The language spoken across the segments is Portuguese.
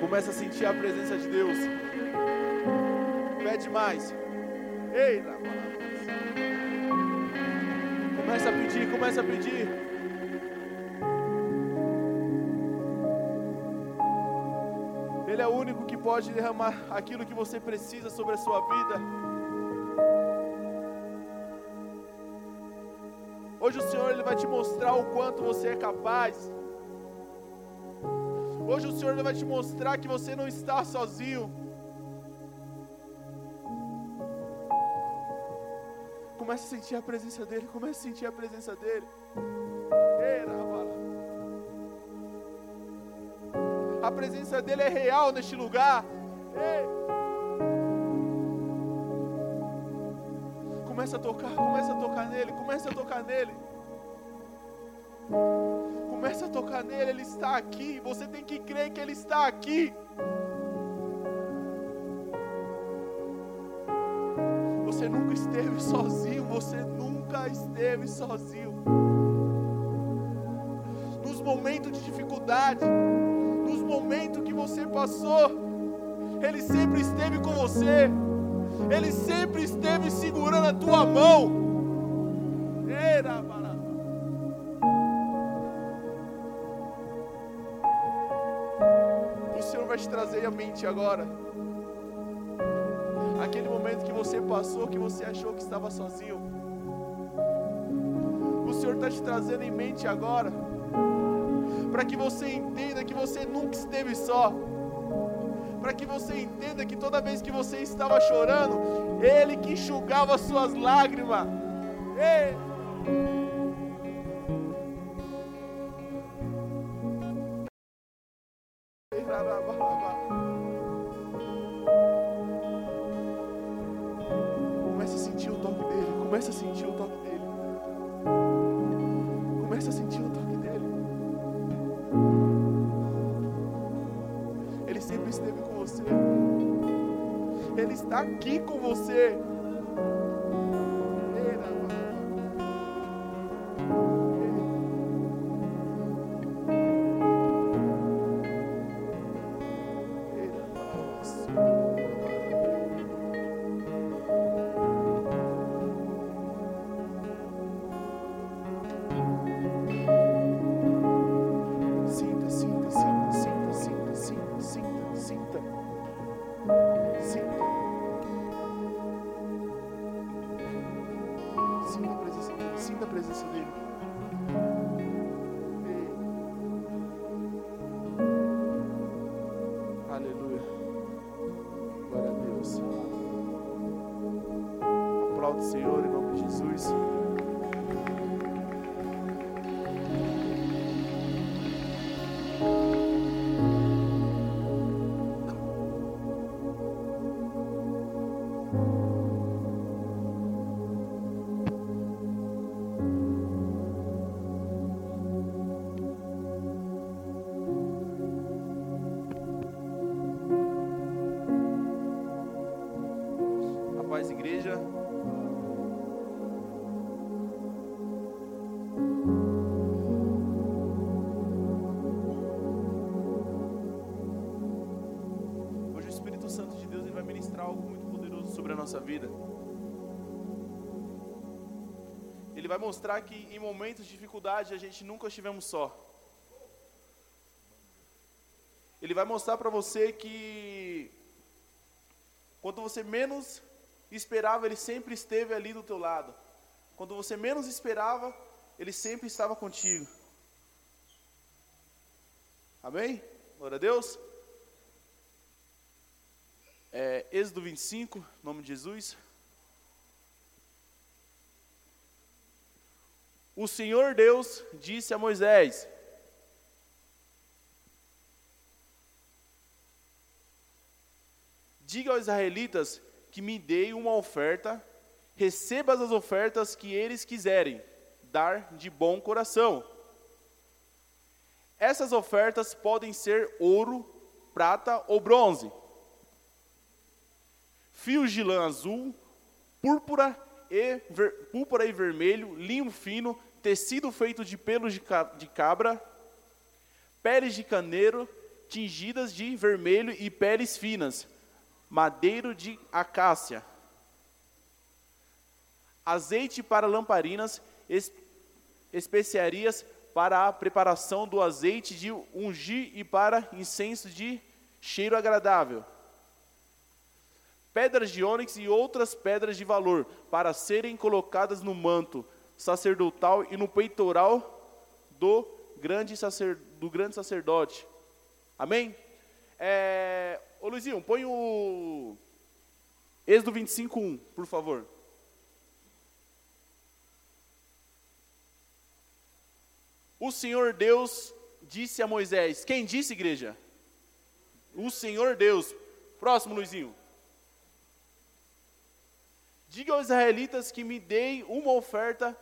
Começa a sentir a presença de Deus. Pede mais. Ei, Começa a pedir, começa a pedir. Único que pode derramar aquilo que você precisa sobre a sua vida. Hoje o Senhor ele vai te mostrar o quanto você é capaz. Hoje o Senhor vai te mostrar que você não está sozinho. Comece a sentir a presença dEle, comece a sentir a presença dEle. A presença dEle é real neste lugar. Ei. Começa a tocar, começa a tocar nele, começa a tocar nele. Começa a tocar nele, Ele está aqui. Você tem que crer que Ele está aqui. Você nunca esteve sozinho, você nunca esteve sozinho. Nos momentos de dificuldade, nos momentos que você passou, Ele sempre esteve com você. Ele sempre esteve segurando a tua mão. Era, vai te trazer à mente agora. Aquele momento que você passou, que você achou que estava sozinho. O Senhor está te trazendo em mente agora. Para que você entenda que você nunca esteve só. Para que você entenda que toda vez que você estava chorando, Ele que enxugava suas lágrimas. Ei! Nossa vida. Ele vai mostrar que em momentos de dificuldade a gente nunca estivemos só. Ele vai mostrar para você que quando você menos esperava, ele sempre esteve ali do teu lado. Quando você menos esperava, ele sempre estava contigo. Amém? Glória a Deus é, Êxodo 25, nome de Jesus. O Senhor Deus disse a Moisés: Diga aos israelitas que me deem uma oferta, receba as ofertas que eles quiserem, dar de bom coração. Essas ofertas podem ser ouro, prata ou bronze fios de lã azul, púrpura e, ver, púrpura e vermelho, linho fino, tecido feito de pelos de, de cabra, peles de caneiro, tingidas de vermelho e peles finas, madeiro de acácia, azeite para lamparinas, especiarias para a preparação do azeite de ungir e para incenso de cheiro agradável, pedras de ônix e outras pedras de valor, para serem colocadas no manto sacerdotal e no peitoral do grande, sacer, do grande sacerdote. Amém? É, ô Luizinho, põe o Êxodo 25, 1, por favor. O Senhor Deus disse a Moisés. Quem disse, igreja? O Senhor Deus. Próximo, Luizinho. Diga aos israelitas que me deem uma oferta,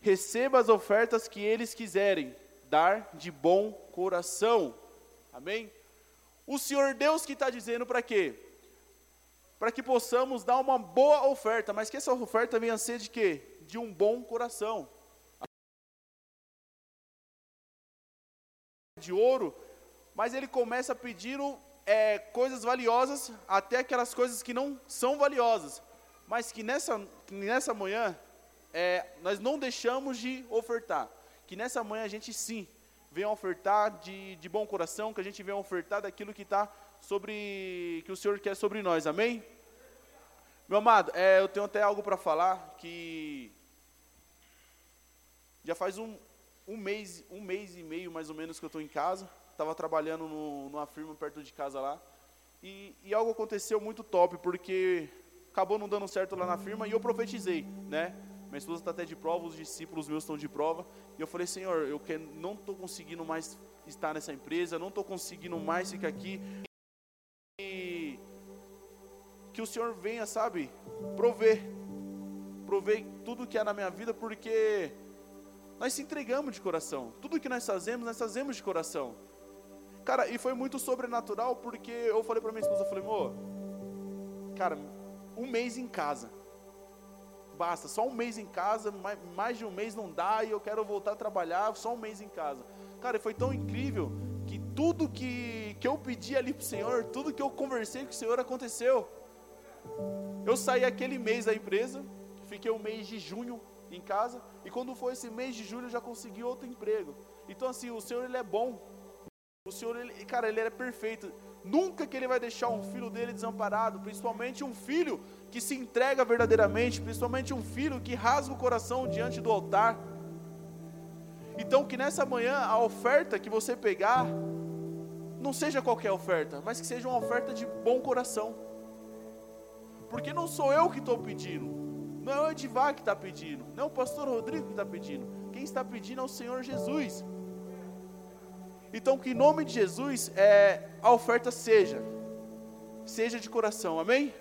receba as ofertas que eles quiserem, dar de bom coração. Amém? O Senhor Deus que está dizendo para quê? Para que possamos dar uma boa oferta, mas que essa oferta venha a ser de quê? De um bom coração. De ouro, mas ele começa pedindo é, coisas valiosas, até aquelas coisas que não são valiosas mas que nessa, que nessa manhã é, nós não deixamos de ofertar. Que nessa manhã a gente sim venha ofertar de, de bom coração, que a gente venha ofertar daquilo que está sobre, que o Senhor quer sobre nós, amém? Meu amado, é, eu tenho até algo para falar que já faz um, um mês, um mês e meio mais ou menos que eu estou em casa, estava trabalhando no, numa firma perto de casa lá, e, e algo aconteceu muito top, porque acabou não dando certo lá na firma e eu profetizei, né? Minha esposa está até de prova, os discípulos meus estão de prova. E eu falei, Senhor, eu que, não estou conseguindo mais estar nessa empresa, não estou conseguindo mais ficar aqui. E que o Senhor venha, sabe, prover, prover tudo que há na minha vida, porque nós se entregamos de coração. Tudo que nós fazemos, nós fazemos de coração. Cara, e foi muito sobrenatural, porque eu falei para minha esposa, eu falei, amor, cara, um mês em casa. Basta, só um mês em casa, mais de um mês não dá e eu quero voltar a trabalhar, só um mês em casa. Cara, foi tão incrível que tudo que, que eu pedi ali para o Senhor, tudo que eu conversei com o Senhor aconteceu. Eu saí aquele mês da empresa, fiquei o um mês de junho em casa, e quando foi esse mês de julho eu já consegui outro emprego. Então assim, o Senhor ele é bom. O Senhor, ele, cara, ele é perfeito. Nunca que ele vai deixar um filho dele desamparado, principalmente um filho que se entrega verdadeiramente, principalmente um filho que rasga o coração diante do altar. Então, que nessa manhã a oferta que você pegar, não seja qualquer oferta, mas que seja uma oferta de bom coração. Porque não sou eu que estou pedindo, não é o Edivá que está pedindo, não é o pastor Rodrigo que está pedindo, quem está pedindo é o Senhor Jesus. Então, que em nome de Jesus é, a oferta seja, seja de coração, amém?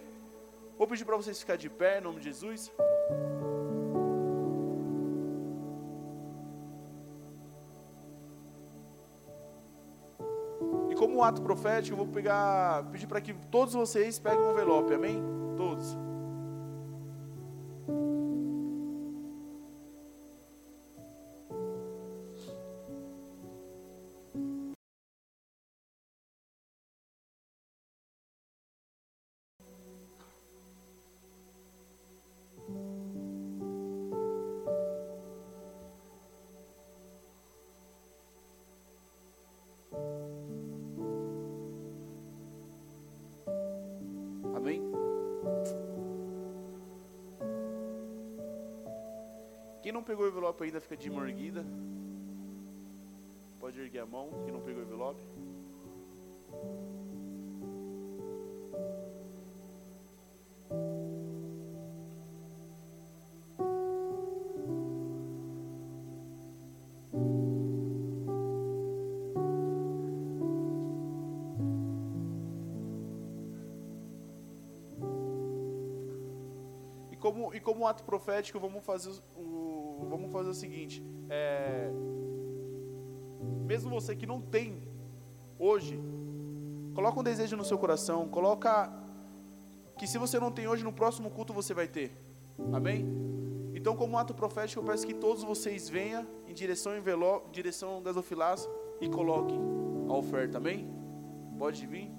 Vou pedir para vocês ficar de pé em nome de Jesus. E como um ato profético, eu vou pegar, pedir para que todos vocês peguem um envelope, amém? Todos. Pegou o envelope ainda fica de mão erguida. Pode erguer a mão, quem não pegou o envelope. E como, e como ato profético, vamos fazer o, vamos fazer o seguinte: é, mesmo você que não tem hoje, coloca um desejo no seu coração, coloca que se você não tem hoje, no próximo culto você vai ter. Amém? Então, como ato profético, eu peço que todos vocês venham em direção ao envelope, em direção ao gasofilaço e coloquem a oferta. Amém? Pode vir.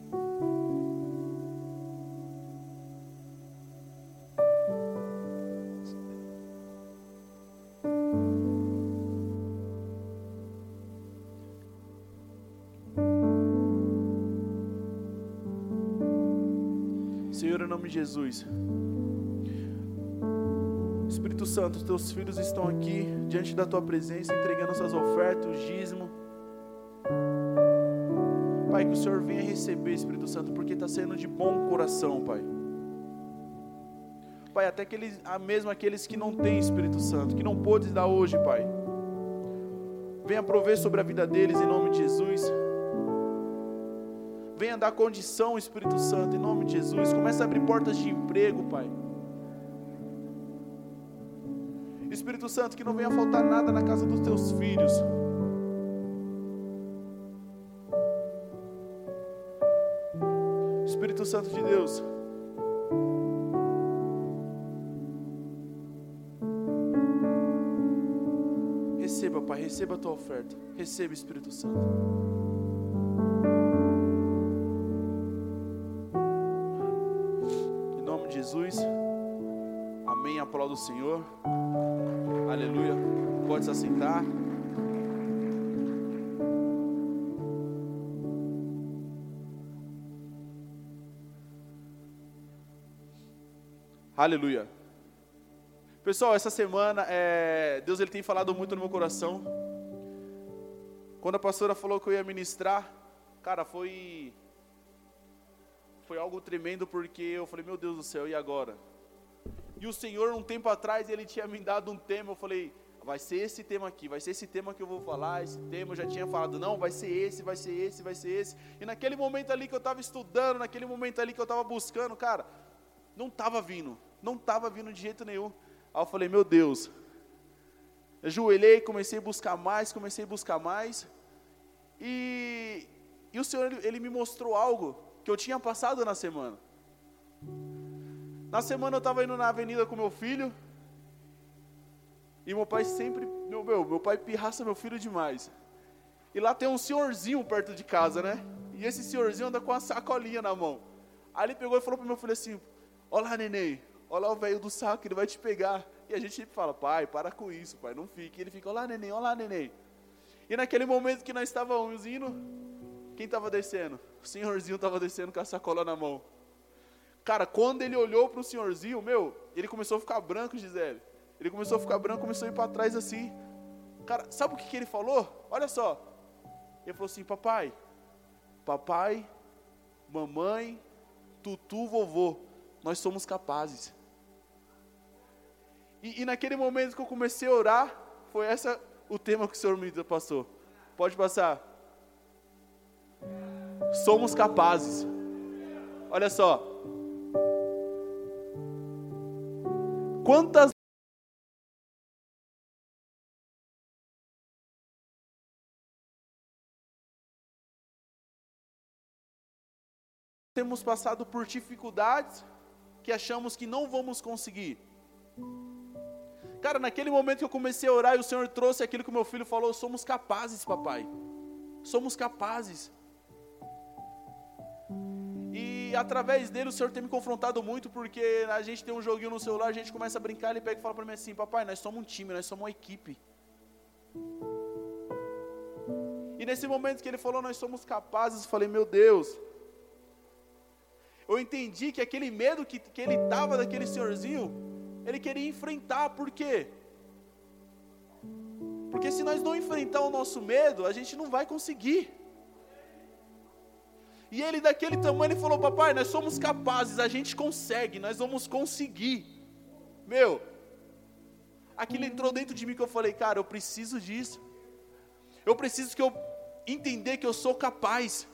Jesus. Espírito Santo, teus filhos estão aqui diante da tua presença, entregando suas ofertas, dízimo. Pai, que o Senhor venha receber, Espírito Santo, porque está saindo de bom coração, Pai. Pai, até aqueles, mesmo aqueles que não têm Espírito Santo, que não pôde dar hoje, Pai. Venha prover sobre a vida deles em nome de Jesus. Venha dar condição, Espírito Santo, em nome de Jesus. Começa a abrir portas de emprego, Pai. Espírito Santo, que não venha faltar nada na casa dos teus filhos. Espírito Santo de Deus. Receba, Pai, receba a tua oferta. Receba, Espírito Santo. Jesus. Amém. Aplauda o Senhor. Aleluia. Pode se assentar. Aleluia. Pessoal, essa semana é, Deus ele tem falado muito no meu coração. Quando a pastora falou que eu ia ministrar, cara, foi foi algo tremendo porque eu falei, meu Deus do céu, e agora? E o Senhor, um tempo atrás, ele tinha me dado um tema, eu falei, vai ser esse tema aqui, vai ser esse tema que eu vou falar, esse tema eu já tinha falado, não, vai ser esse, vai ser esse, vai ser esse. E naquele momento ali que eu estava estudando, naquele momento ali que eu estava buscando, cara, não estava vindo, não estava vindo de jeito nenhum. Aí eu falei, meu Deus, ajoelhei, comecei a buscar mais, comecei a buscar mais, e, e o Senhor, ele, ele me mostrou algo que eu tinha passado na semana. Na semana eu estava indo na avenida com meu filho. E meu pai sempre. Meu, meu, meu pai pirraça meu filho demais. E lá tem um senhorzinho perto de casa, né? E esse senhorzinho anda com uma sacolinha na mão. Aí ele pegou e falou pro meu filho assim: Olha lá, neném, olha lá o velho do saco, ele vai te pegar. E a gente sempre fala: Pai, para com isso, pai, não fique. E ele fica: Olha lá, neném, olha lá, neném. E naquele momento que nós estávamos indo, quem estava descendo? O senhorzinho estava descendo com a sacola na mão. Cara, quando ele olhou para o senhorzinho, meu, ele começou a ficar branco, Gisele. Ele começou a ficar branco, começou a ir para trás assim. Cara, sabe o que, que ele falou? Olha só. Ele falou assim: Papai, papai, mamãe, tutu, vovô, nós somos capazes. E, e, naquele momento que eu comecei a orar, foi essa o tema que o Senhor me passou. Pode passar somos capazes. Olha só. Quantas temos passado por dificuldades que achamos que não vamos conseguir. Cara, naquele momento que eu comecei a orar e o Senhor trouxe aquilo que meu filho falou, somos capazes, papai. Somos capazes. E através dele o Senhor tem me confrontado muito, porque a gente tem um joguinho no celular, a gente começa a brincar, ele pega e fala para mim assim: Papai, nós somos um time, nós somos uma equipe. E nesse momento que ele falou, nós somos capazes, eu falei: Meu Deus. Eu entendi que aquele medo que, que ele estava daquele senhorzinho, ele queria enfrentar, por quê? Porque se nós não enfrentar o nosso medo, a gente não vai conseguir. E ele, daquele tamanho, ele falou: Papai, nós somos capazes, a gente consegue, nós vamos conseguir. Meu, aquilo entrou dentro de mim que eu falei: Cara, eu preciso disso. Eu preciso que eu entender que eu sou capaz.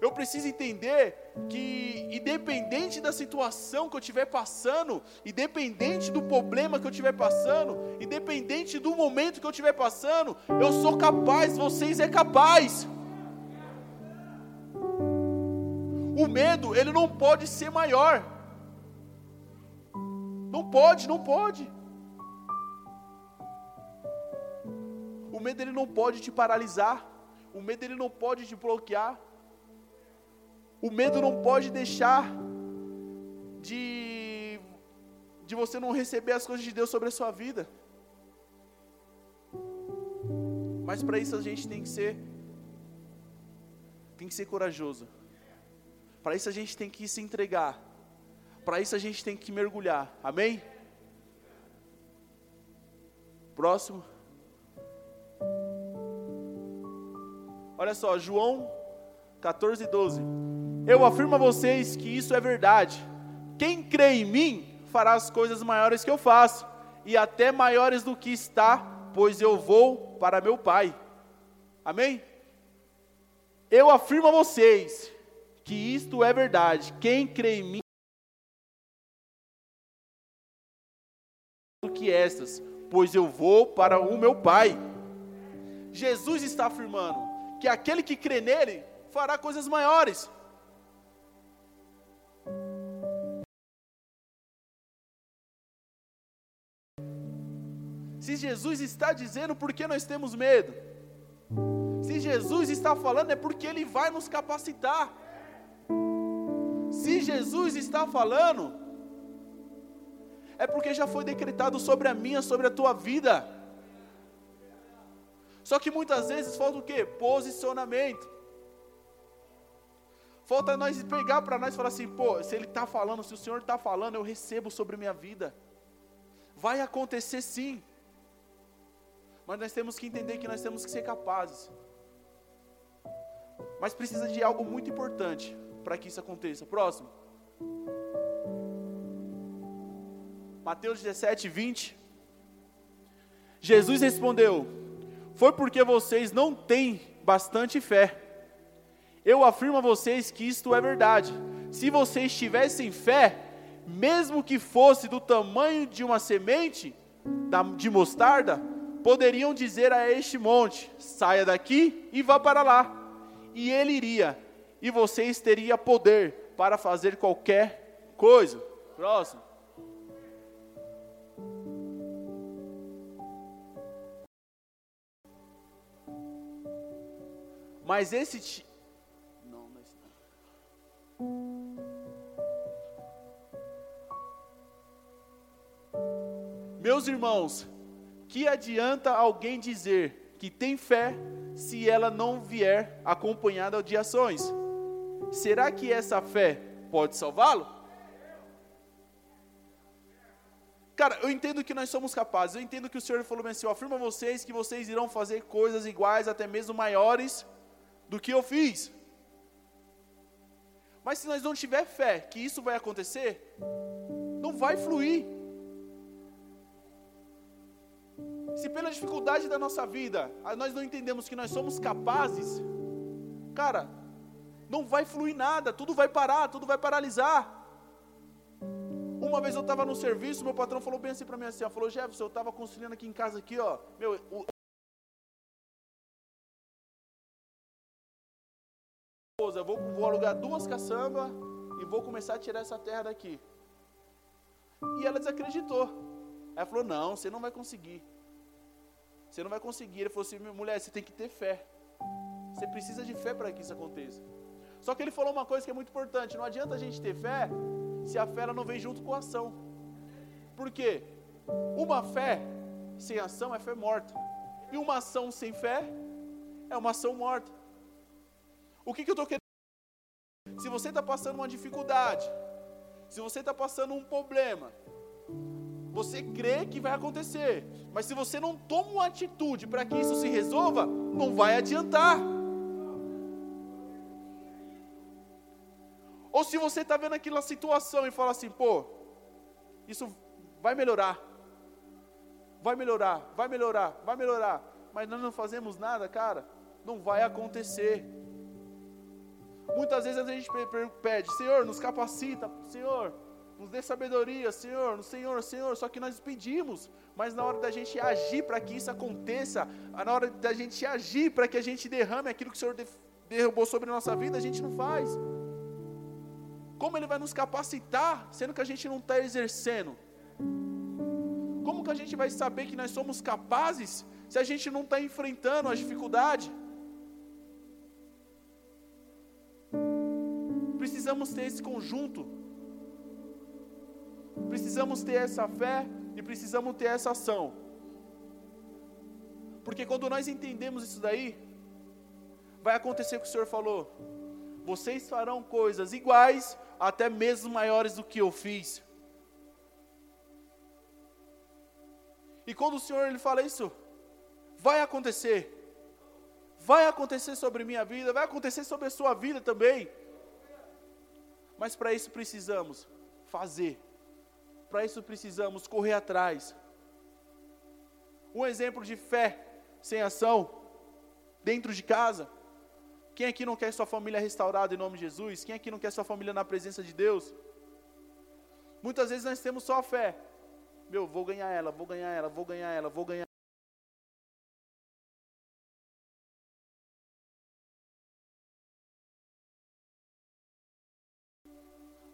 Eu preciso entender que, independente da situação que eu estiver passando, independente do problema que eu estiver passando, independente do momento que eu estiver passando, eu sou capaz, vocês é capaz. O medo, ele não pode ser maior. Não pode, não pode. O medo ele não pode te paralisar. O medo ele não pode te bloquear. O medo não pode deixar de de você não receber as coisas de Deus sobre a sua vida. Mas para isso a gente tem que ser tem que ser corajoso. Para isso a gente tem que se entregar. Para isso a gente tem que mergulhar. Amém? Próximo. Olha só, João 14, 12. Eu afirmo a vocês que isso é verdade. Quem crê em mim fará as coisas maiores que eu faço, e até maiores do que está, pois eu vou para meu Pai. Amém? Eu afirmo a vocês que isto é verdade. Quem crê em mim do que estas, pois eu vou para o meu Pai. Jesus está afirmando que aquele que crê nele fará coisas maiores. Se Jesus está dizendo, por que nós temos medo? Se Jesus está falando, é porque Ele vai nos capacitar. Jesus está falando, é porque já foi decretado sobre a minha, sobre a tua vida. Só que muitas vezes falta o quê? Posicionamento. Falta nós pegar para nós e falar assim, pô, se ele está falando, se o Senhor está falando, eu recebo sobre minha vida. Vai acontecer sim. Mas nós temos que entender que nós temos que ser capazes. Mas precisa de algo muito importante para que isso aconteça. Próximo. Mateus 17, 20. Jesus respondeu: Foi porque vocês não têm bastante fé. Eu afirmo a vocês que isto é verdade. Se vocês tivessem fé, mesmo que fosse do tamanho de uma semente de mostarda, poderiam dizer a este monte: saia daqui e vá para lá. E ele iria, e vocês teriam poder para fazer qualquer coisa. Próximo. Mas esse. Não, não está. Meus irmãos, que adianta alguém dizer que tem fé se ela não vier acompanhada de ações? Será que essa fé pode salvá-lo? Cara, eu entendo que nós somos capazes, eu entendo que o Senhor falou assim: eu afirmo a vocês que vocês irão fazer coisas iguais, até mesmo maiores, do que eu fiz. Mas se nós não tiver fé que isso vai acontecer, não vai fluir. Se pela dificuldade da nossa vida, nós não entendemos que nós somos capazes, cara, não vai fluir nada, tudo vai parar, tudo vai paralisar. Uma vez eu estava no serviço, meu patrão falou bem assim para mim assim, ó, falou, Jefferson, eu estava construindo aqui em casa aqui, ó, meu, o, eu vou, vou alugar duas caçambas e vou começar a tirar essa terra daqui. E ela desacreditou. Ela falou, não, você não vai conseguir. Você não vai conseguir. Ele falou assim: mulher, você tem que ter fé. Você precisa de fé para que isso aconteça. Só que ele falou uma coisa que é muito importante: não adianta a gente ter fé se a fé não vem junto com a ação. Por quê? Uma fé sem ação é fé morta. E uma ação sem fé é uma ação morta. O que, que eu estou querendo? Se você está passando uma dificuldade, se você está passando um problema, você crê que vai acontecer, mas se você não toma uma atitude para que isso se resolva, não vai adiantar. Ou se você está vendo aquela situação e fala assim, pô, isso vai melhorar, vai melhorar, vai melhorar, vai melhorar, mas nós não fazemos nada, cara, não vai acontecer. Muitas vezes a gente pede, Senhor, nos capacita, Senhor, nos dê sabedoria, Senhor, Senhor, Senhor. Só que nós pedimos, mas na hora da gente agir para que isso aconteça, na hora da gente agir para que a gente derrame aquilo que o Senhor derrubou sobre a nossa vida, a gente não faz. Como Ele vai nos capacitar, sendo que a gente não está exercendo? Como que a gente vai saber que nós somos capazes se a gente não está enfrentando as dificuldades? Precisamos ter esse conjunto, precisamos ter essa fé e precisamos ter essa ação. Porque quando nós entendemos isso daí, vai acontecer o que o Senhor falou. Vocês farão coisas iguais, até mesmo maiores do que eu fiz. E quando o Senhor ele fala isso, vai acontecer. Vai acontecer sobre minha vida, vai acontecer sobre a sua vida também. Mas para isso precisamos fazer. Para isso precisamos correr atrás. Um exemplo de fé sem ação dentro de casa. Quem aqui não quer sua família restaurada em nome de Jesus? Quem aqui não quer sua família na presença de Deus? Muitas vezes nós temos só a fé. Meu, vou ganhar ela, vou ganhar ela, vou ganhar ela, vou ganhar.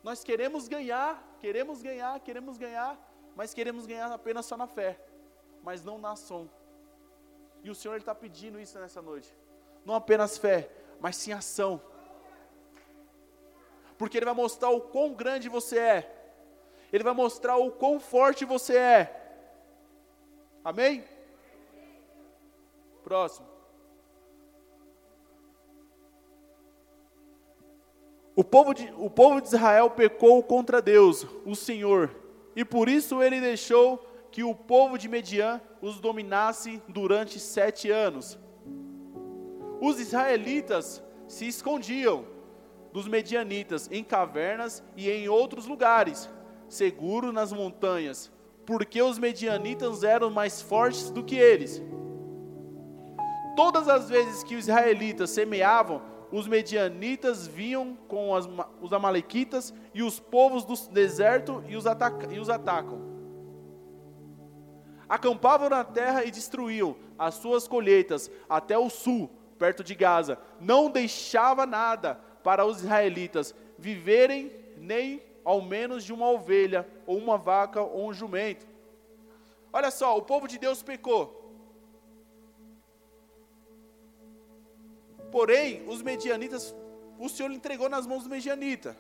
Nós queremos ganhar, queremos ganhar, queremos ganhar, mas queremos ganhar apenas só na fé, mas não na ação. E o Senhor está pedindo isso nessa noite. Não apenas fé, mas sim ação. Porque Ele vai mostrar o quão grande você é. Ele vai mostrar o quão forte você é. Amém? Próximo. O povo, de, o povo de Israel pecou contra Deus, o Senhor, e por isso ele deixou que o povo de Mediã os dominasse durante sete anos. Os israelitas se escondiam dos medianitas em cavernas e em outros lugares, seguro nas montanhas, porque os medianitas eram mais fortes do que eles. Todas as vezes que os israelitas semeavam, os medianitas vinham com as, os amalequitas e os povos do deserto e os, ataca, e os atacam acampavam na terra e destruíam as suas colheitas até o sul, perto de Gaza. Não deixava nada para os israelitas viverem, nem ao menos de uma ovelha, ou uma vaca, ou um jumento. Olha só, o povo de Deus pecou. Porém, os medianitas, o Senhor entregou nas mãos dos medianitas.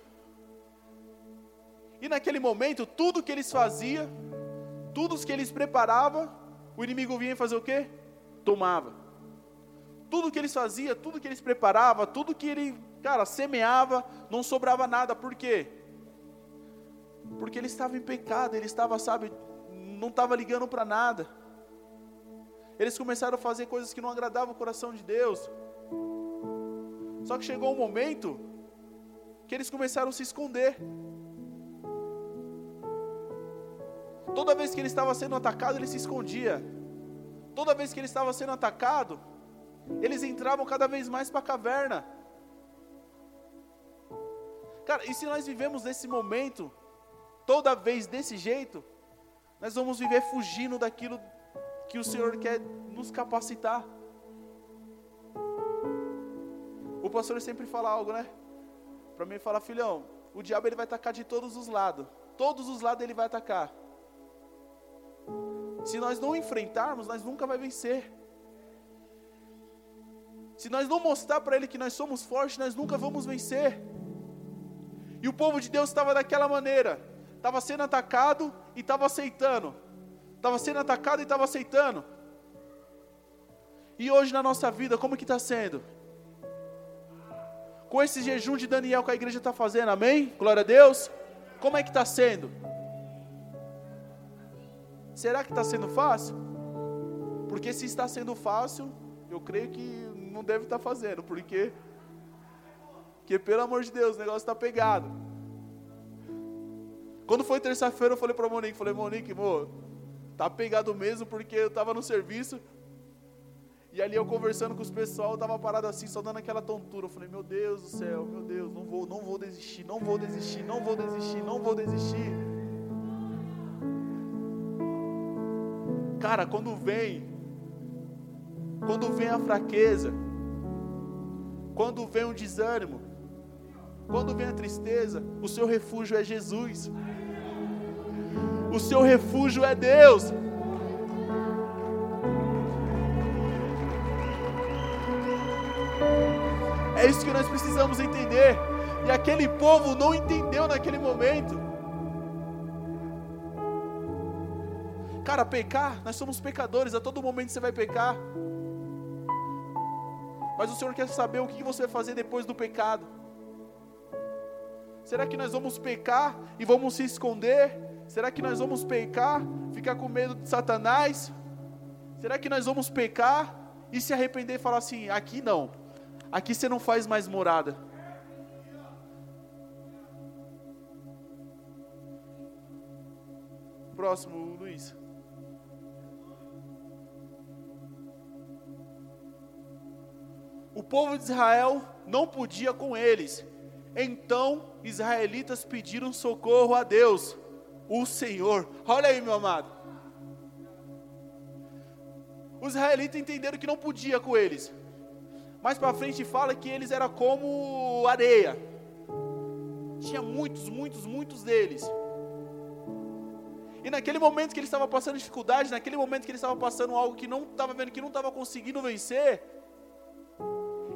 E naquele momento, tudo que eles faziam tudo que eles preparavam, o inimigo vinha fazer o quê? Tomava. Tudo que eles faziam, tudo que eles preparavam, tudo que ele, cara, semeava, não sobrava nada. Por quê? Porque ele estava em pecado, ele estava, sabe, não estava ligando para nada. Eles começaram a fazer coisas que não agradavam o coração de Deus. Só que chegou um momento que eles começaram a se esconder. Toda vez que ele estava sendo atacado, ele se escondia. Toda vez que ele estava sendo atacado, eles entravam cada vez mais para a caverna. Cara, e se nós vivemos nesse momento, toda vez desse jeito, nós vamos viver fugindo daquilo que o Senhor quer nos capacitar. O pastor sempre fala algo, né? Para mim, fala, filhão, o diabo ele vai atacar de todos os lados. Todos os lados ele vai atacar. Se nós não enfrentarmos, nós nunca vai vencer. Se nós não mostrar para ele que nós somos fortes, nós nunca vamos vencer. E o povo de Deus estava daquela maneira, estava sendo atacado e estava aceitando. Estava sendo atacado e estava aceitando. E hoje na nossa vida, como que está sendo? Com esse jejum de Daniel que a igreja está fazendo, amém? Glória a Deus. Como é que está sendo? Será que está sendo fácil? Porque se está sendo fácil, eu creio que não deve estar tá fazendo, porque, porque pelo amor de Deus, o negócio está pegado. Quando foi terça-feira, eu falei para Monique, falei, Monique, amor, tá pegado mesmo, porque eu estava no serviço, e ali eu conversando com os pessoal, eu estava parado assim, só dando aquela tontura. Eu falei, meu Deus do céu, meu Deus, não vou, não vou desistir, não vou desistir, não vou desistir, não vou desistir. Cara, quando vem, quando vem a fraqueza, quando vem o desânimo, Quando vem a tristeza, o seu refúgio é Jesus. O seu refúgio é Deus. É isso que nós precisamos entender. E aquele povo não entendeu naquele momento. Cara, pecar, nós somos pecadores, a todo momento você vai pecar. Mas o Senhor quer saber o que você vai fazer depois do pecado. Será que nós vamos pecar e vamos se esconder? Será que nós vamos pecar, ficar com medo de Satanás? Será que nós vamos pecar e se arrepender e falar assim: aqui não, aqui você não faz mais morada? Próximo, Luiz. O povo de Israel não podia com eles. Então, israelitas pediram socorro a Deus, o Senhor. Olha aí, meu amado. Os israelitas entenderam que não podia com eles. Mais para frente fala que eles eram como areia. Tinha muitos, muitos, muitos deles. E naquele momento que ele estava passando dificuldade, naquele momento que ele estava passando algo que não estava vendo, que não estava conseguindo vencer,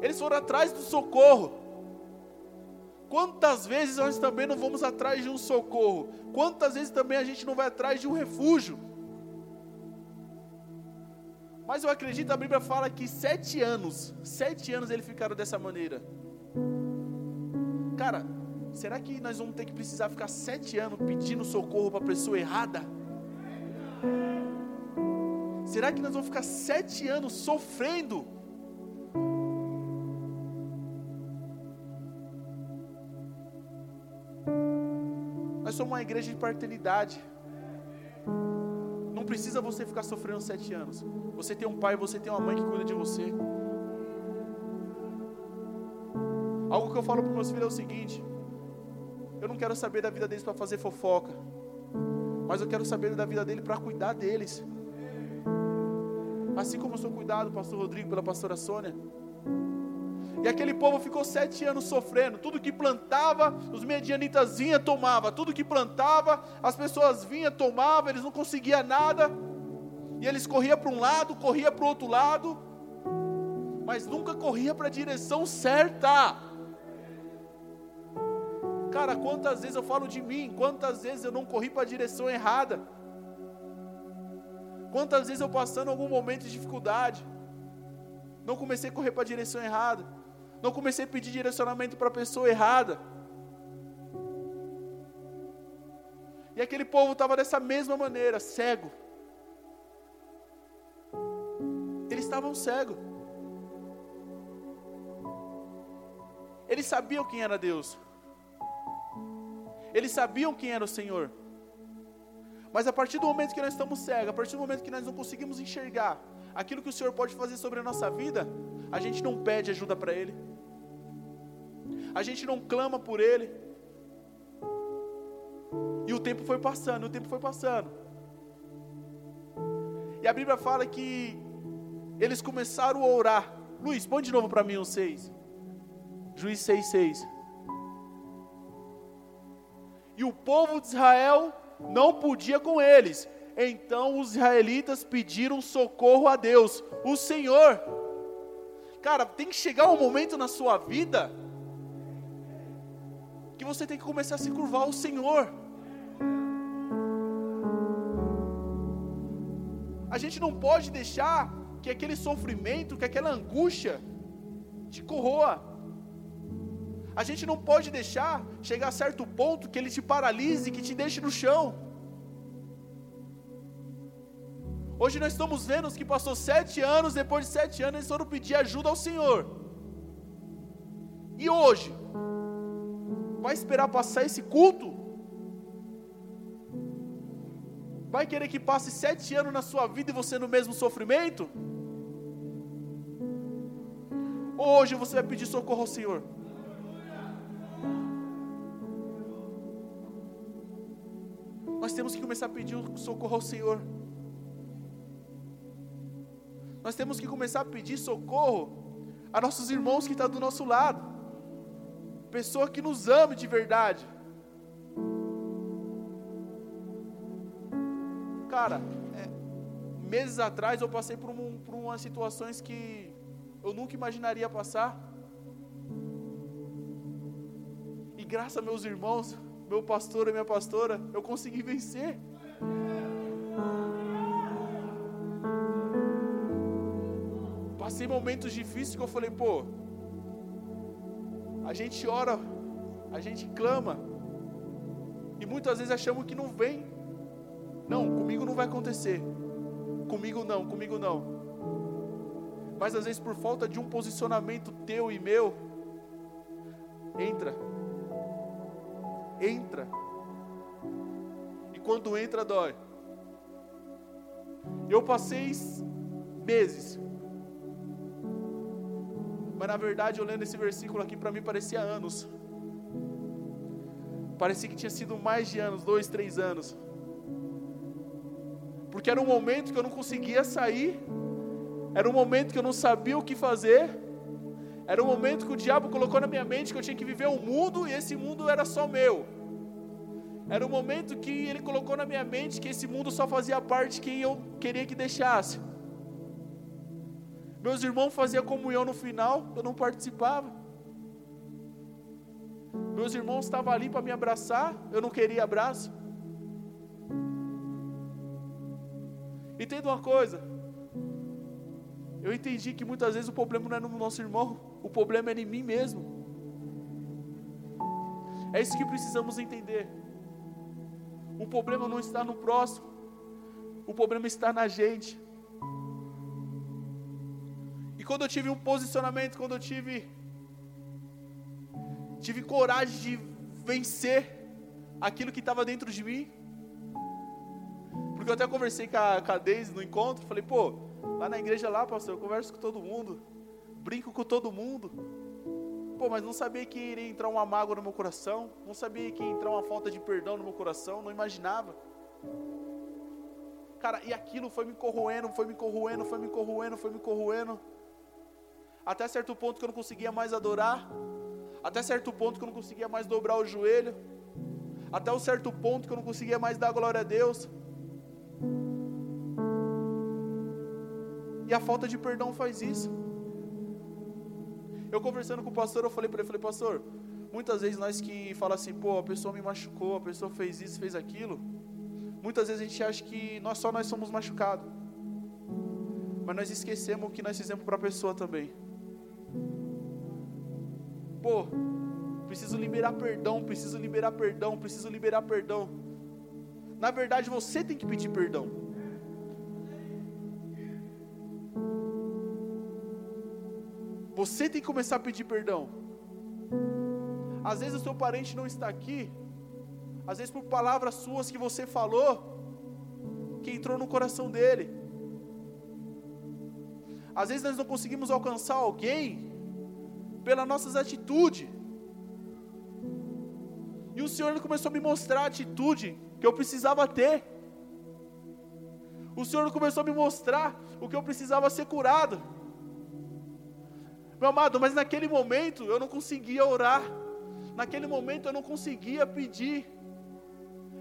eles foram atrás do socorro. Quantas vezes nós também não vamos atrás de um socorro? Quantas vezes também a gente não vai atrás de um refúgio? Mas eu acredito, a Bíblia fala que sete anos, sete anos eles ficaram dessa maneira. Cara, será que nós vamos ter que precisar ficar sete anos pedindo socorro para a pessoa errada? Será que nós vamos ficar sete anos sofrendo? Nós somos uma igreja de paternidade. Precisa você ficar sofrendo sete anos. Você tem um pai, você tem uma mãe que cuida de você. Algo que eu falo para meus filhos é o seguinte: eu não quero saber da vida deles para fazer fofoca, mas eu quero saber da vida dele para cuidar deles. Assim como eu sou cuidado, pastor Rodrigo, pela pastora Sônia. E aquele povo ficou sete anos sofrendo. Tudo que plantava, os medianitas vinham tomava. Tudo que plantava, as pessoas vinham tomavam. Eles não conseguiam nada. E eles corriam para um lado, corria para o outro lado, mas nunca corria para a direção certa. Cara, quantas vezes eu falo de mim, quantas vezes eu não corri para a direção errada? Quantas vezes eu passando algum momento de dificuldade, não comecei a correr para a direção errada? Não comecei a pedir direcionamento para a pessoa errada. E aquele povo estava dessa mesma maneira, cego. Eles estavam cegos. Eles sabiam quem era Deus. Eles sabiam quem era o Senhor. Mas a partir do momento que nós estamos cegos, a partir do momento que nós não conseguimos enxergar aquilo que o Senhor pode fazer sobre a nossa vida, a gente não pede ajuda para Ele a gente não clama por Ele. E o tempo foi passando, o tempo foi passando. E a Bíblia fala que eles começaram a orar. Luiz, põe de novo para mim o 6. Juiz 6, 6. E o povo de Israel não podia com eles. Então os israelitas pediram socorro a Deus, o Senhor. Cara, tem que chegar um momento na sua vida que você tem que começar a se curvar ao Senhor. A gente não pode deixar que aquele sofrimento, que aquela angústia te corroa. A gente não pode deixar chegar a certo ponto que ele te paralise, que te deixe no chão. Hoje nós estamos vendo que passou sete anos, depois de sete anos eles foram pedir ajuda ao Senhor. E hoje, Vai esperar passar esse culto? Vai querer que passe sete anos na sua vida e você no mesmo sofrimento? Hoje você vai pedir socorro ao Senhor. Nós temos que começar a pedir socorro ao Senhor. Nós temos que começar a pedir socorro a nossos irmãos que estão do nosso lado. pessoa que nos ame de verdade. Cara, é, meses atrás eu passei por, um, por umas situações que eu nunca imaginaria passar. E graças a meus irmãos, meu pastor e minha pastora, eu consegui vencer. Passei momentos difíceis que eu falei, pô, a gente ora, a gente clama, e muitas vezes achamos que não vem. Não, comigo não vai acontecer. Comigo não, comigo não. Mas às vezes por falta de um posicionamento teu e meu, entra. Entra. E quando entra, dói. Eu passei meses mas na verdade, lendo esse versículo aqui, para mim parecia anos. Parecia que tinha sido mais de anos, dois, três anos. Porque era um momento que eu não conseguia sair, era um momento que eu não sabia o que fazer, era um momento que o diabo colocou na minha mente que eu tinha que viver um mundo e esse mundo era só meu. Era um momento que ele colocou na minha mente que esse mundo só fazia parte quem eu queria que deixasse. Meus irmãos faziam comunhão no final, eu não participava. Meus irmãos estavam ali para me abraçar, eu não queria abraço. Entenda uma coisa, eu entendi que muitas vezes o problema não é no nosso irmão, o problema é em mim mesmo. É isso que precisamos entender. O problema não está no próximo, o problema está na gente quando eu tive um posicionamento, quando eu tive tive coragem de vencer aquilo que estava dentro de mim. Porque eu até conversei com a, com a Deise no encontro, falei, pô, lá na igreja lá, pastor, eu converso com todo mundo, brinco com todo mundo. Pô, mas não sabia que iria entrar uma mágoa no meu coração, não sabia que ia entrar uma falta de perdão no meu coração, não imaginava. Cara, e aquilo foi me corroendo, foi me corroendo, foi me corroendo, foi me corroendo até certo ponto que eu não conseguia mais adorar, até certo ponto que eu não conseguia mais dobrar o joelho, até o certo ponto que eu não conseguia mais dar glória a Deus. E a falta de perdão faz isso. Eu conversando com o pastor, eu falei para ele, falei, pastor, muitas vezes nós que fala assim, pô, a pessoa me machucou, a pessoa fez isso, fez aquilo. Muitas vezes a gente acha que nós só nós somos machucados. Mas nós esquecemos o que nós fizemos para a pessoa também. Pô, preciso liberar perdão, preciso liberar perdão, preciso liberar perdão. Na verdade, você tem que pedir perdão. Você tem que começar a pedir perdão. Às vezes o seu parente não está aqui, às vezes por palavras suas que você falou, que entrou no coração dele. Às vezes nós não conseguimos alcançar alguém pelas nossas atitudes. E o Senhor começou a me mostrar a atitude que eu precisava ter. O Senhor começou a me mostrar o que eu precisava ser curado. Meu amado, mas naquele momento eu não conseguia orar. Naquele momento eu não conseguia pedir.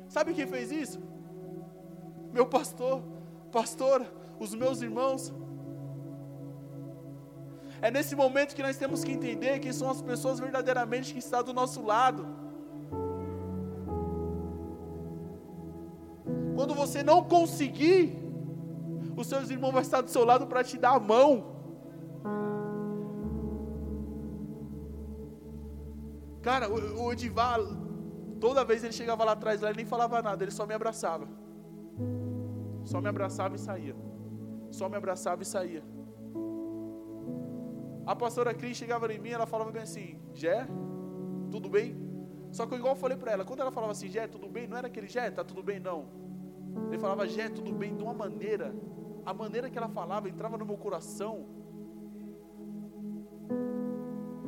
Sabe quem fez isso? Meu pastor, pastora, os meus irmãos. É nesse momento que nós temos que entender quem são as pessoas verdadeiramente que estão do nosso lado. Quando você não conseguir, os seus irmãos vão estar do seu lado para te dar a mão. Cara, o, Edivar, toda vez ele chegava lá atrás, ele nem falava nada, ele só me abraçava. Só me abraçava e saía. Só me abraçava e saía. A pastora Cris chegava em mim, ela falava assim: Jé, tudo bem? Só que igual eu falei para ela, quando ela falava assim, Jé, tudo bem? Não era aquele Jé, tá tudo bem, não. Ele falava, Jé, tudo bem, de uma maneira, a maneira que ela falava entrava no meu coração,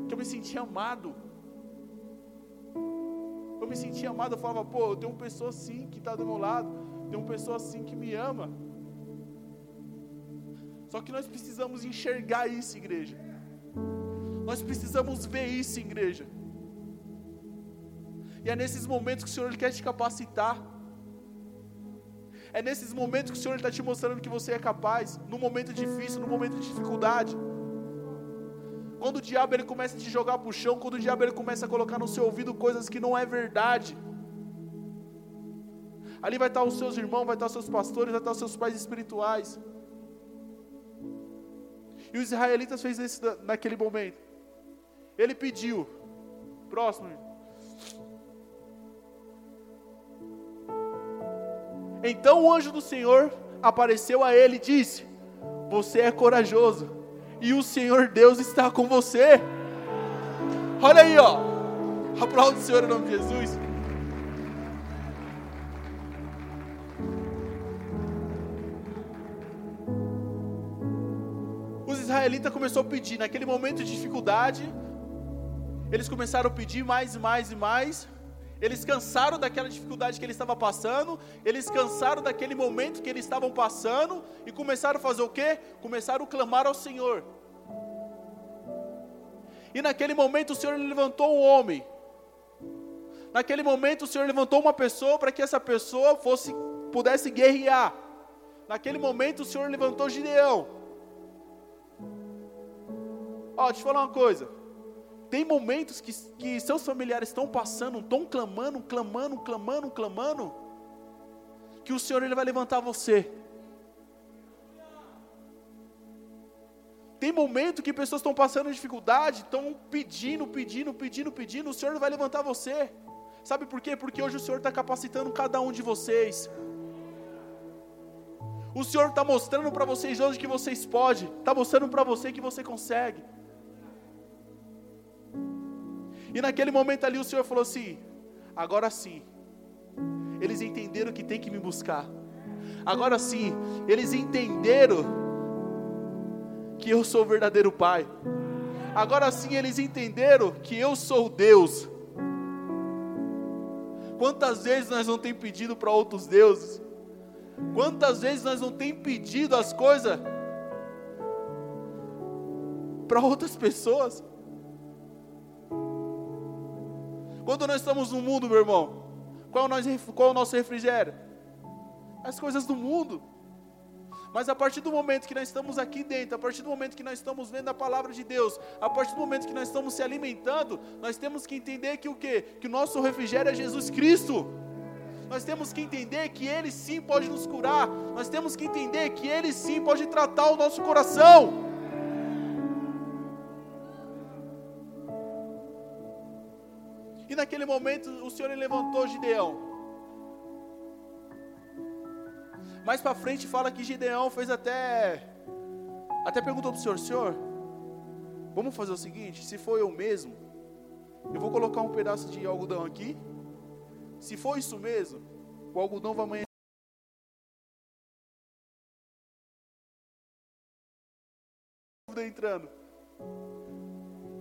que eu me sentia amado. Eu me sentia amado, eu falava, pô, eu tenho uma pessoa assim que está do meu lado, tem uma pessoa assim que me ama. Só que nós precisamos enxergar isso, igreja. Nós precisamos ver isso, igreja. E é nesses momentos que o Senhor ele quer te capacitar. É nesses momentos que o Senhor está te mostrando que você é capaz, no momento difícil, no momento de dificuldade. Quando o diabo ele começa a te jogar para o chão, quando o diabo ele começa a colocar no seu ouvido coisas que não é verdade. Ali vai estar os seus irmãos, vai estar os seus pastores, vai estar os seus pais espirituais. E os israelitas fez isso naquele momento. Ele pediu. Próximo. Então o anjo do Senhor apareceu a ele e disse: Você é corajoso, e o Senhor Deus está com você. Olha aí, ó. Aplauda o Senhor em nome de Jesus. Os israelitas começaram a pedir, naquele momento de dificuldade, eles começaram a pedir mais e mais e mais. Eles cansaram daquela dificuldade que ele estava passando, eles cansaram daquele momento que eles estavam passando e começaram a fazer o quê? Começaram a clamar ao Senhor. E naquele momento o Senhor levantou um homem. Naquele momento o Senhor levantou uma pessoa para que essa pessoa fosse pudesse guerrear. Naquele momento o Senhor levantou Gideão. Ó, deixa eu falar uma coisa. Tem momentos que, que seus familiares estão passando, estão clamando, clamando, clamando, clamando, que o Senhor ele vai levantar você. Tem momento que pessoas estão passando dificuldade, estão pedindo, pedindo, pedindo, pedindo, o Senhor vai levantar você. Sabe por quê? Porque hoje o Senhor está capacitando cada um de vocês. O Senhor está mostrando para vocês hoje que vocês podem, está mostrando para você que você consegue. E naquele momento ali o Senhor falou assim: agora sim, eles entenderam que tem que me buscar. Agora sim, eles entenderam que eu sou o verdadeiro Pai. Agora sim, eles entenderam que eu sou Deus. Quantas vezes nós não temos pedido para outros deuses? Quantas vezes nós não temos pedido as coisas para outras pessoas? Quando nós estamos no mundo, meu irmão, qual é o nosso, qual é o nosso refrigério? As coisas do mundo. Mas a partir do momento que nós estamos aqui dentro, a partir do momento que nós estamos vendo a palavra de Deus, a partir do momento que nós estamos se alimentando, nós temos que entender que o quê? Que o nosso refrigério é Jesus Cristo. Nós temos que entender que Ele sim pode nos curar. Nós temos que entender que Ele sim pode tratar o nosso coração. E naquele momento o Senhor levantou Gideão. Mais para frente fala que Gideão fez até até perguntou para o Senhor, Senhor, vamos fazer o seguinte, se for eu mesmo, eu vou colocar um pedaço de algodão aqui. Se for isso mesmo, o algodão vai amanhã entrando.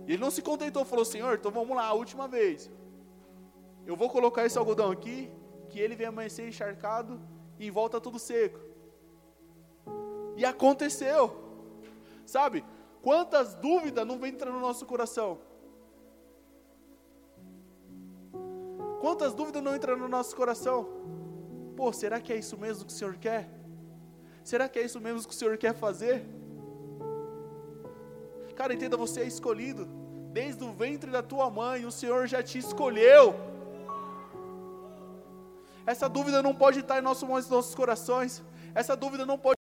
E ele não se contentou, falou: Senhor, então vamos lá, a última vez. Eu vou colocar esse algodão aqui, que ele vem amanhecer encharcado e volta tudo seco. E aconteceu. Sabe? Quantas dúvidas não entrando no nosso coração? Quantas dúvidas não entram no nosso coração? Pô, será que é isso mesmo que o Senhor quer? Será que é isso mesmo que o Senhor quer fazer? Cara, entenda, você é escolhido. Desde o ventre da tua mãe, o Senhor já te escolheu. Essa dúvida não pode estar em nossos, nossos corações. Essa dúvida não pode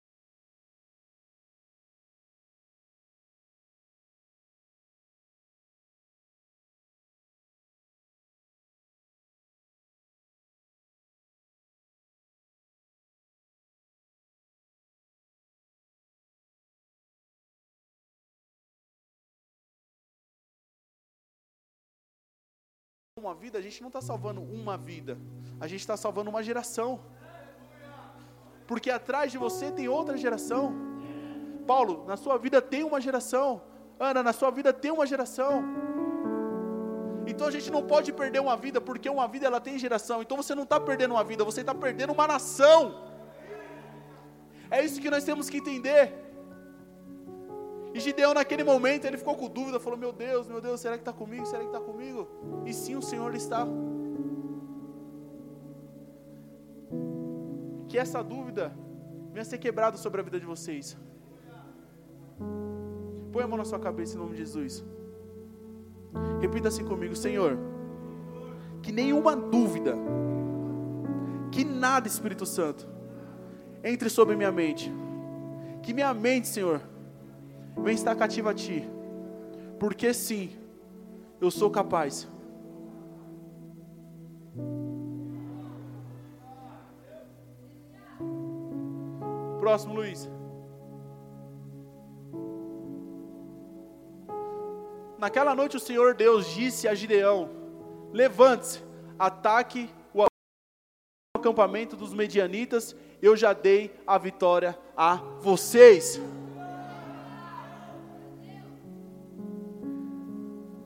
uma vida, a gente não está salvando uma vida, a gente está salvando uma geração. Porque atrás de você tem outra geração. Paulo, na sua vida tem uma geração. Ana, na sua vida tem uma geração. Então a gente não pode perder uma vida, porque uma vida ela tem geração. Então você não está perdendo uma vida, você está perdendo uma nação. É isso que nós temos que entender. E Gideão, naquele momento, ele ficou com dúvida, falou: Meu Deus, meu Deus, será que está comigo? Será que está comigo? E sim, o Senhor está. Que essa dúvida venha ser quebrada sobre a vida de vocês. Põe a mão na sua cabeça em nome de Jesus. Repita assim comigo, Senhor. Que nenhuma dúvida, que nada, Espírito Santo, entre sobre minha mente. Que minha mente, Senhor, venha estar cativa a Ti. Porque sim, eu sou capaz. Próximo, Luiz. Naquela noite o Senhor Deus disse a Gideão: Levante-se, ataque o acampamento dos medianitas, eu já dei a vitória a vocês.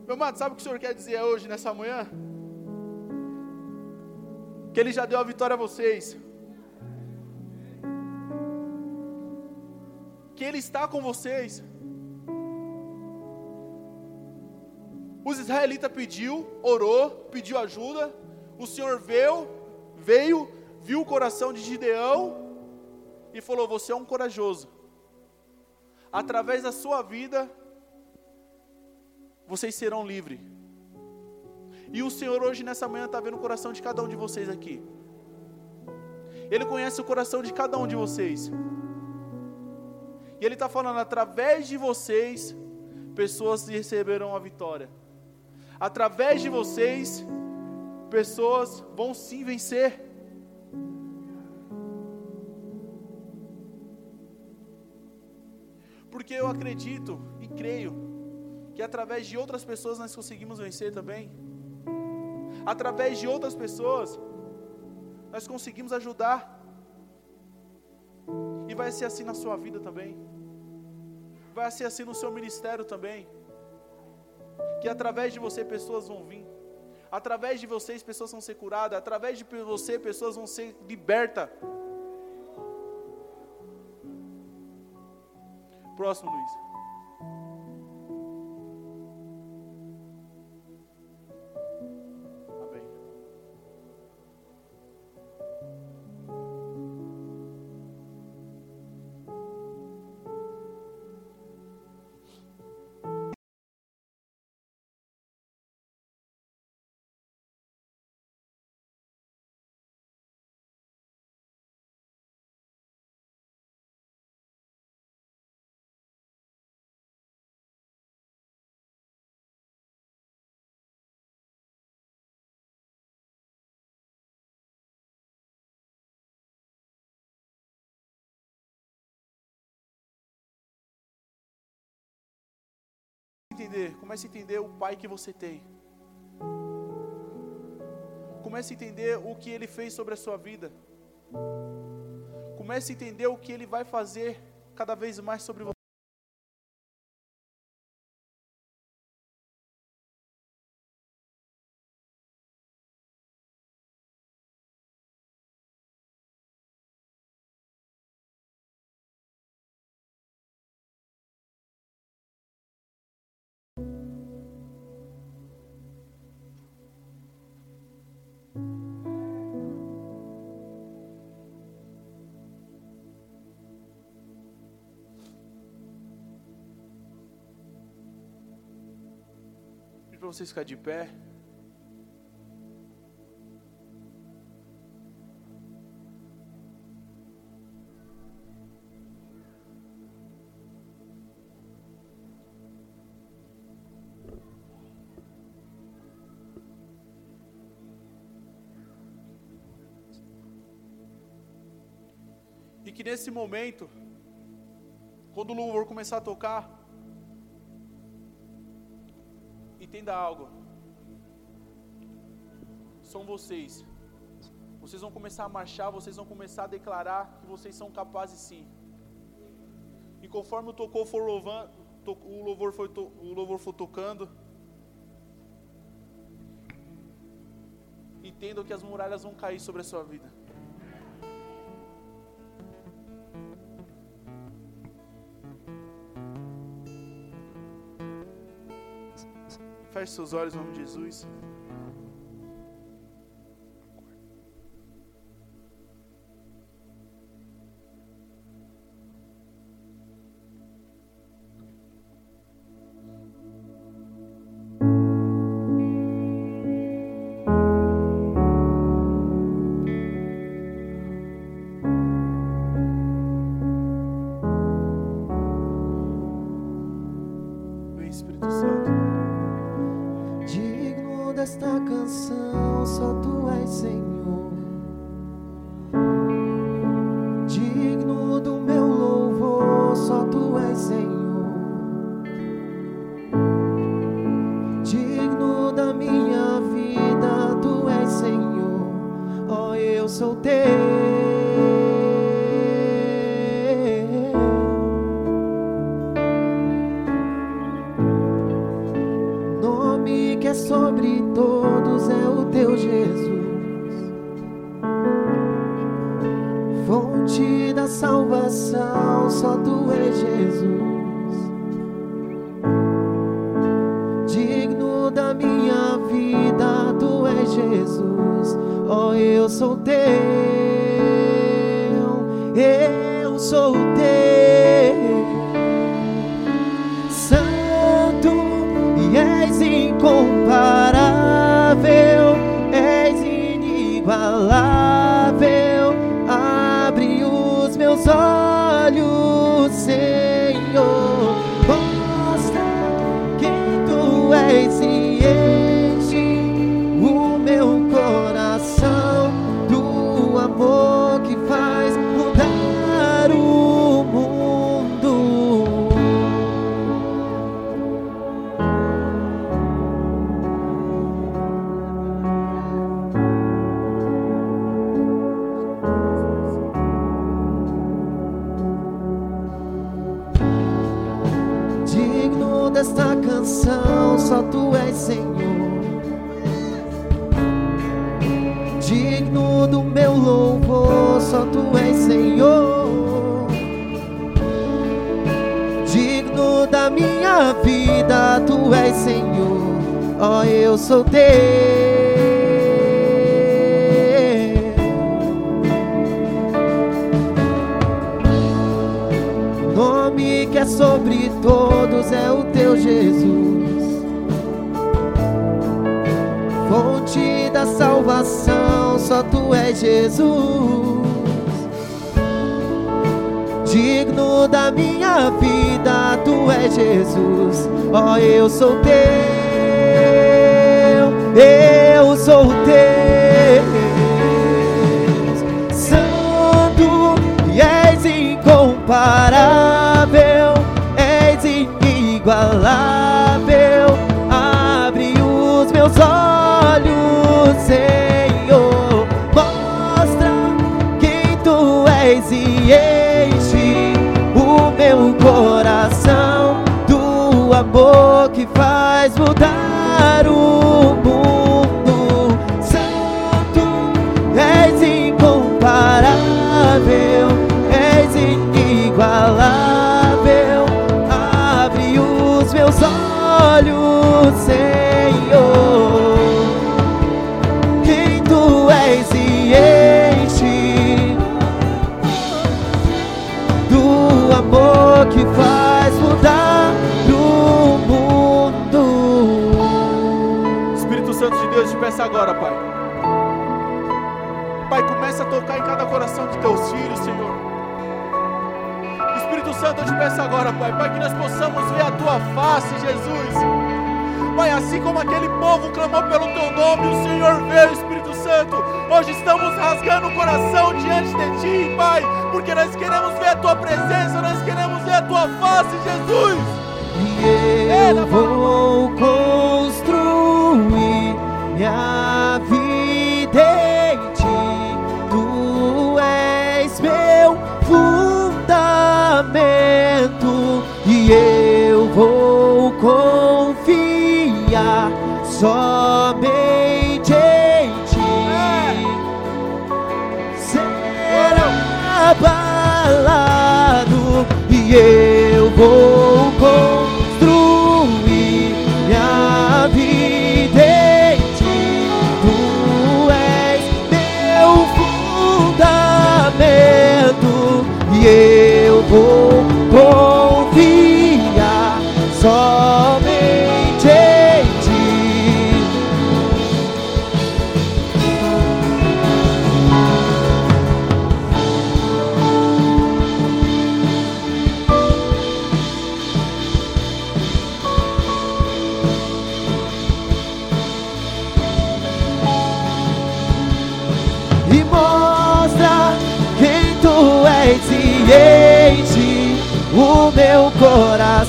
Meu amado, sabe o que o Senhor quer dizer hoje, nessa manhã? Que Ele já deu a vitória a vocês. Que Ele está com vocês. Os israelitas pediu, orou, pediu ajuda. O Senhor veio, veio, viu o coração de Gideão e falou: Você é um corajoso. Através da sua vida, vocês serão livres. E o Senhor hoje nessa manhã está vendo o coração de cada um de vocês aqui. Ele conhece o coração de cada um de vocês. E Ele está falando, através de vocês, pessoas receberão a vitória através de vocês, pessoas vão sim vencer. Porque eu acredito e creio que através de outras pessoas nós conseguimos vencer também. Através de outras pessoas, nós conseguimos ajudar. E vai ser assim na sua vida também. Vai ser assim no seu ministério também que através de você pessoas vão vir. Através de vocês pessoas vão ser curadas, através de você pessoas vão ser libertas. Próximo, Luiz. Entender, comece a entender o pai que você tem. Comece a entender o que ele fez sobre a sua vida. Comece a entender o que ele vai fazer cada vez mais sobre você. Para vocês ficar de pé. E que nesse momento, quando o louvor começar a tocar, entenda algo. São vocês. Vocês vão começar a marchar, vocês vão começar a declarar que vocês são capazes sim. E conforme o tocou for louvando, o louvor foi o louvor for tocando, entendam que as muralhas vão cair sobre a sua vida. Feche seus olhos em nome de Jesus. Sobre todos é o teu Jesus, fonte da salvação, só tu és Jesus, digno da minha vida, tu és Jesus, oh, eu sou teu, és Senhor. Ó, eu sou teu. nome que é sobre todos é o teu Jesus, fonte da salvação, só tu és Jesus, digno da minha vida, tu és Jesus, ó, eu sou teu, eu sou teu, santo e és incomparável, és inigualável. Abre os meus olhos, faz mudar Pai, começa a tocar em cada coração de teus filhos, Senhor. Espírito Santo, eu te peço agora, Pai, Pai, que nós possamos ver a tua face, Jesus. Pai, assim como aquele povo clamou pelo teu nome, o Senhor veio, Espírito Santo. Hoje estamos rasgando o coração diante de ti, Pai, porque nós queremos ver a tua presença, nós queremos ver a tua face, Jesus. E eu vou abalado e eu vou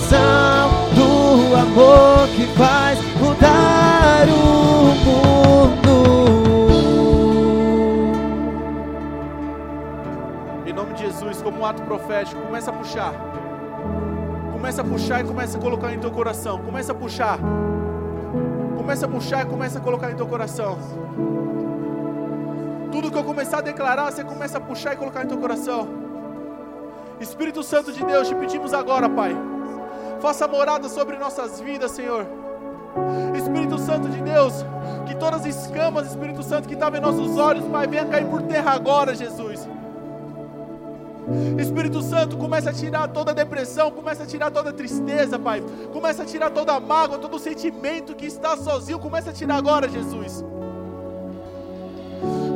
coração do amor que faz mudar o mundo. Em nome de Jesus, como um ato profético, começa a puxar. Começa a puxar e começa a colocar em teu coração. Começa a puxar. Começa a puxar e começa a colocar em teu coração. Tudo que eu começar a declarar, você começa a puxar e colocar em teu coração. Espírito Santo de Deus, te pedimos agora, Pai. Faça morada sobre nossas vidas, Senhor. Espírito Santo de Deus, que todas as escamas, Espírito Santo, que estavam em nossos olhos, Pai, venha cair por terra agora, Jesus. Espírito Santo, começa a tirar toda a depressão, começa a tirar toda a tristeza, Pai. Começa a tirar toda a mágoa, todo o sentimento que está sozinho, começa a tirar agora, Jesus.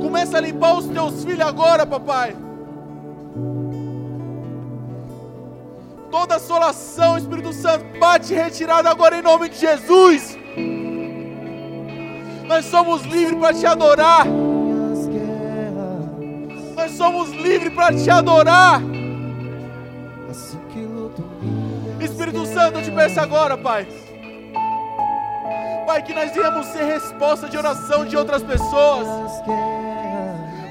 Começa a limpar os teus filhos agora, papai. Toda assolação, Espírito Santo, bate retirada agora em nome de Jesus. Nós somos livres para te adorar. Nós somos livres para te adorar. Espírito Santo, eu te peço agora, Pai. Pai, que nós venhamos ser resposta de oração de outras pessoas.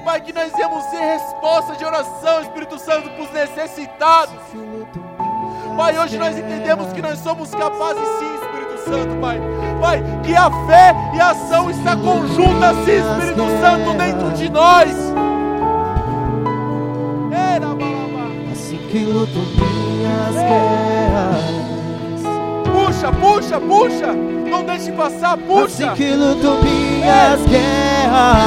Pai, que nós venhamos ser resposta de oração, Espírito Santo, para os necessitados. Pai, hoje nós entendemos que nós somos capazes sim, Espírito Santo, Pai. Pai, que a fé e a ação está conjunta sim, Espírito Santo, dentro de nós. Assim que luto minhas guerras. Puxa, puxa, puxa. Não deixe passar, puxa. Assim que luto minhas guerras.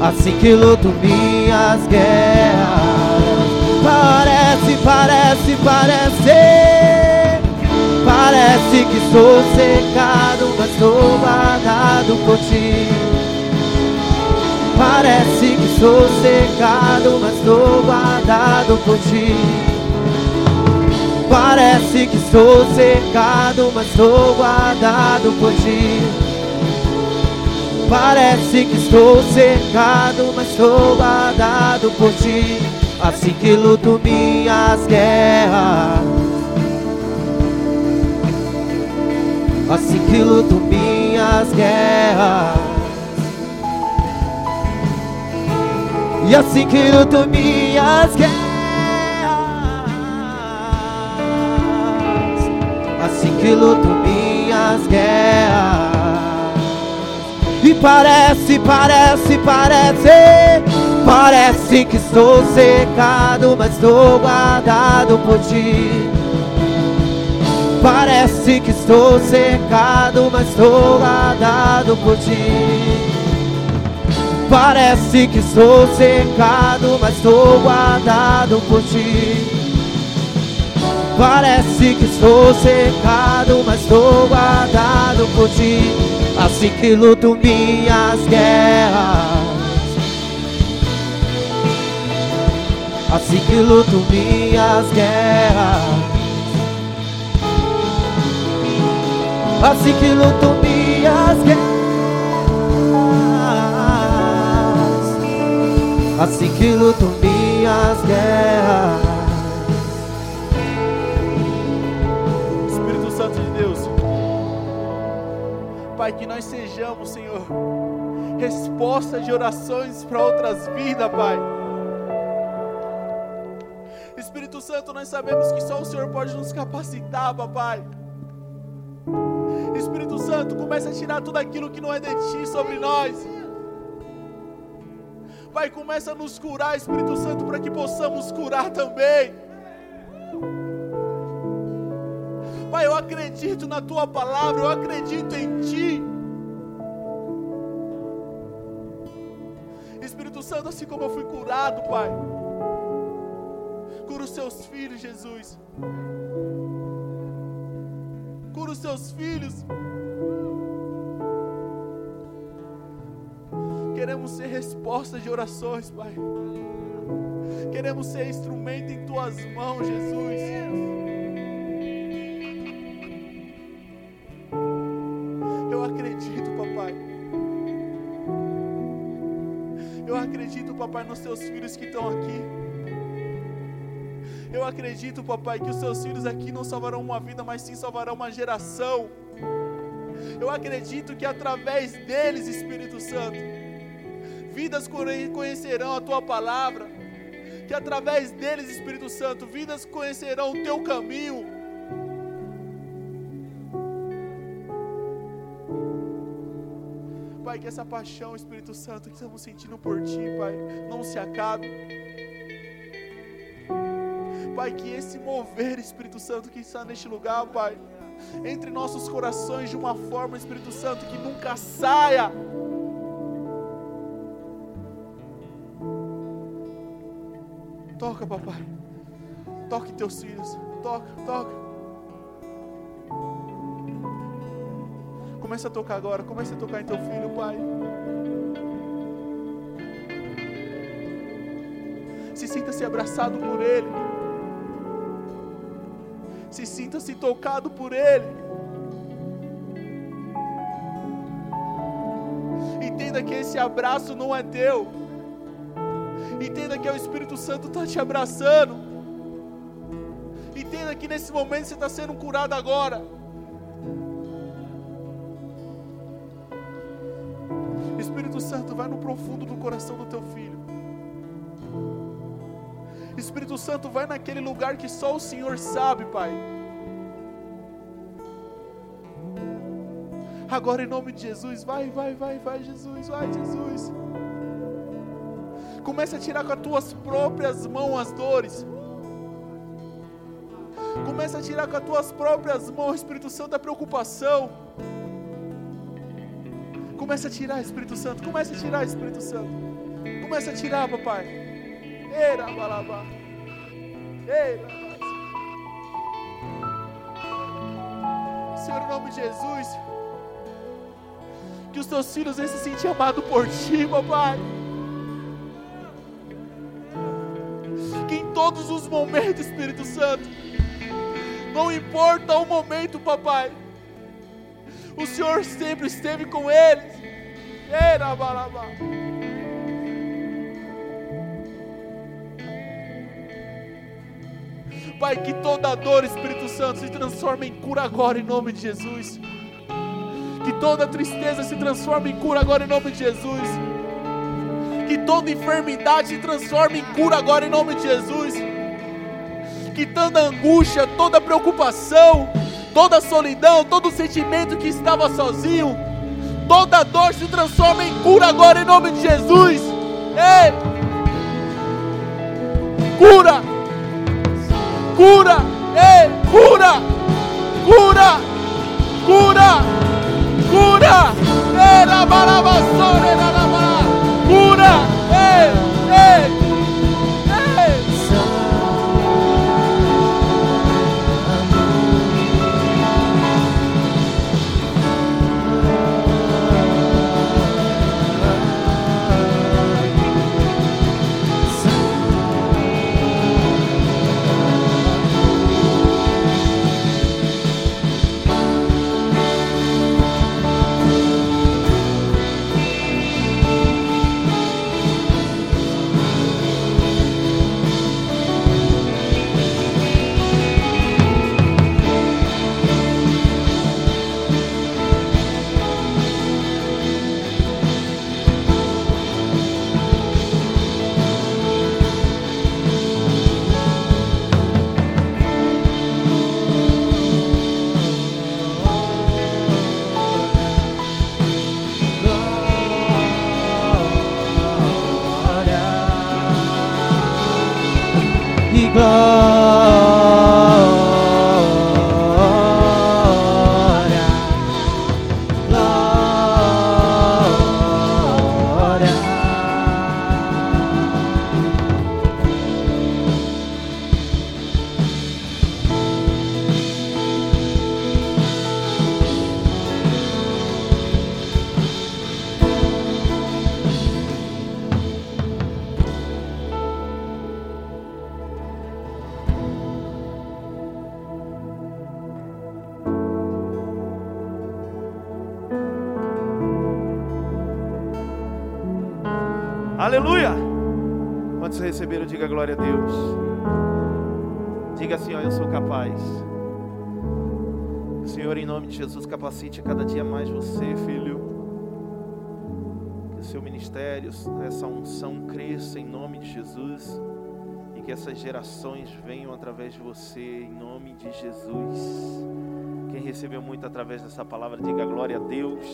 Assim que luto minhas guerras. Parece, parece, parece. Parece que sou secado, mas sou guardado por ti. Parece que sou secado, mas sou guardado por ti. Parece que sou secado, mas sou guardado por ti. Parece que estou secado, mas sou guardado por ti. Assim que luto minhas guerras. Assim que luto minhas guerras. E assim que luto minhas guerras. Assim que luto minhas guerras. E parece, parece, parece, parece que estou secado, mas estou guardado por ti. Parece que estou secado, mas estou guardado por ti. Parece que estou secado, mas estou guardado por ti. Parece que estou secado, mas estou guardado por ti. Assim que luto minhas guerras. Assim que luto minhas guerras. Assim que luto minhas guerras. Assim que luto minhas guerras. Espírito Santo de Deus. Pai, que nós sejamos, Senhor, resposta de orações para outras vidas, Pai. Santo, nós sabemos que só o Senhor pode nos capacitar, papai. Espírito Santo, começa a tirar tudo aquilo que não é de ti sobre nós. Pai, começa a nos curar, Espírito Santo, para que possamos curar também. Pai, eu acredito na tua palavra, eu acredito em ti. Espírito Santo, assim como eu fui curado, Pai, cura os seus filhos, Jesus. Cura os seus filhos. Queremos ser resposta de orações, Pai. Queremos ser instrumento em tuas mãos, Jesus. Eu acredito, papai. Eu acredito, papai, nos teus filhos que estão aqui. Eu acredito, papai, que os seus filhos aqui não salvarão uma vida, mas sim salvarão uma geração. Eu acredito que através deles, Espírito Santo, vidas conhecerão a tua palavra. Que através deles, Espírito Santo, vidas conhecerão o teu caminho. Pai, que essa paixão, Espírito Santo, que estamos sentindo por Ti, Pai, não se acabe. Pai, que esse mover, Espírito Santo, que está neste lugar, Pai, entre nossos corações de uma forma, Espírito Santo, que nunca saia. Toca, papai. Toque teus filhos. Toca, toca. Começa a tocar agora. Começa a tocar em teu filho, pai. Se sinta-se abraçado por ele se sinta-se tocado por Ele. Entenda que esse abraço não é teu. Entenda que é o Espírito Santo está te abraçando. Entenda que nesse momento você está sendo curado agora. Santo, vai naquele lugar que só o Senhor sabe, Pai. Agora em nome de Jesus, vai, vai, vai, vai, Jesus, vai, Jesus. Comece a tirar com as tuas próprias mãos as dores. Comece a tirar com as tuas próprias mãos, Espírito Santo, a preocupação. Comece a tirar, Espírito Santo. Comece a tirar, Espírito Santo. Comece a tirar, papai. Era balabá. Senhor, em nome de Jesus, que os teus filhos venham se sentir amados por ti, papai. Que em todos os momentos, Espírito Santo, não importa o momento, papai, o Senhor sempre esteve com eles. Era balabá. Pai, que toda dor, Espírito Santo, se transforme em cura agora em nome de Jesus. Que toda tristeza se transforme em cura agora em nome de Jesus. Que toda enfermidade se transforme em cura agora em nome de Jesus. Que toda angústia, toda preocupação, toda solidão, todo sentimento que estava sozinho, toda dor se transforme em cura agora em nome de Jesus. Ei! Cura! Cura, ei, cura, cura, cura, cura, era barabassore, era cura, ei, ei. Diga glória a Deus. Diga assim: ó, eu sou capaz. Senhor, em nome de Jesus, capacite cada dia mais você, filho. Que o seu ministério, essa unção cresça em nome de Jesus. E que essas gerações venham através de você, em nome de Jesus. Quem recebeu muito através dessa palavra, diga glória a Deus.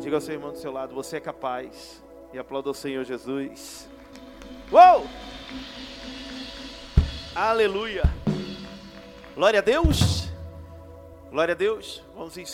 Diga ao seu irmão do seu lado: Você é capaz. E aplauda o Senhor Jesus. Uou! Aleluia! Glória a Deus! Glória a Deus! Vamos encerrar.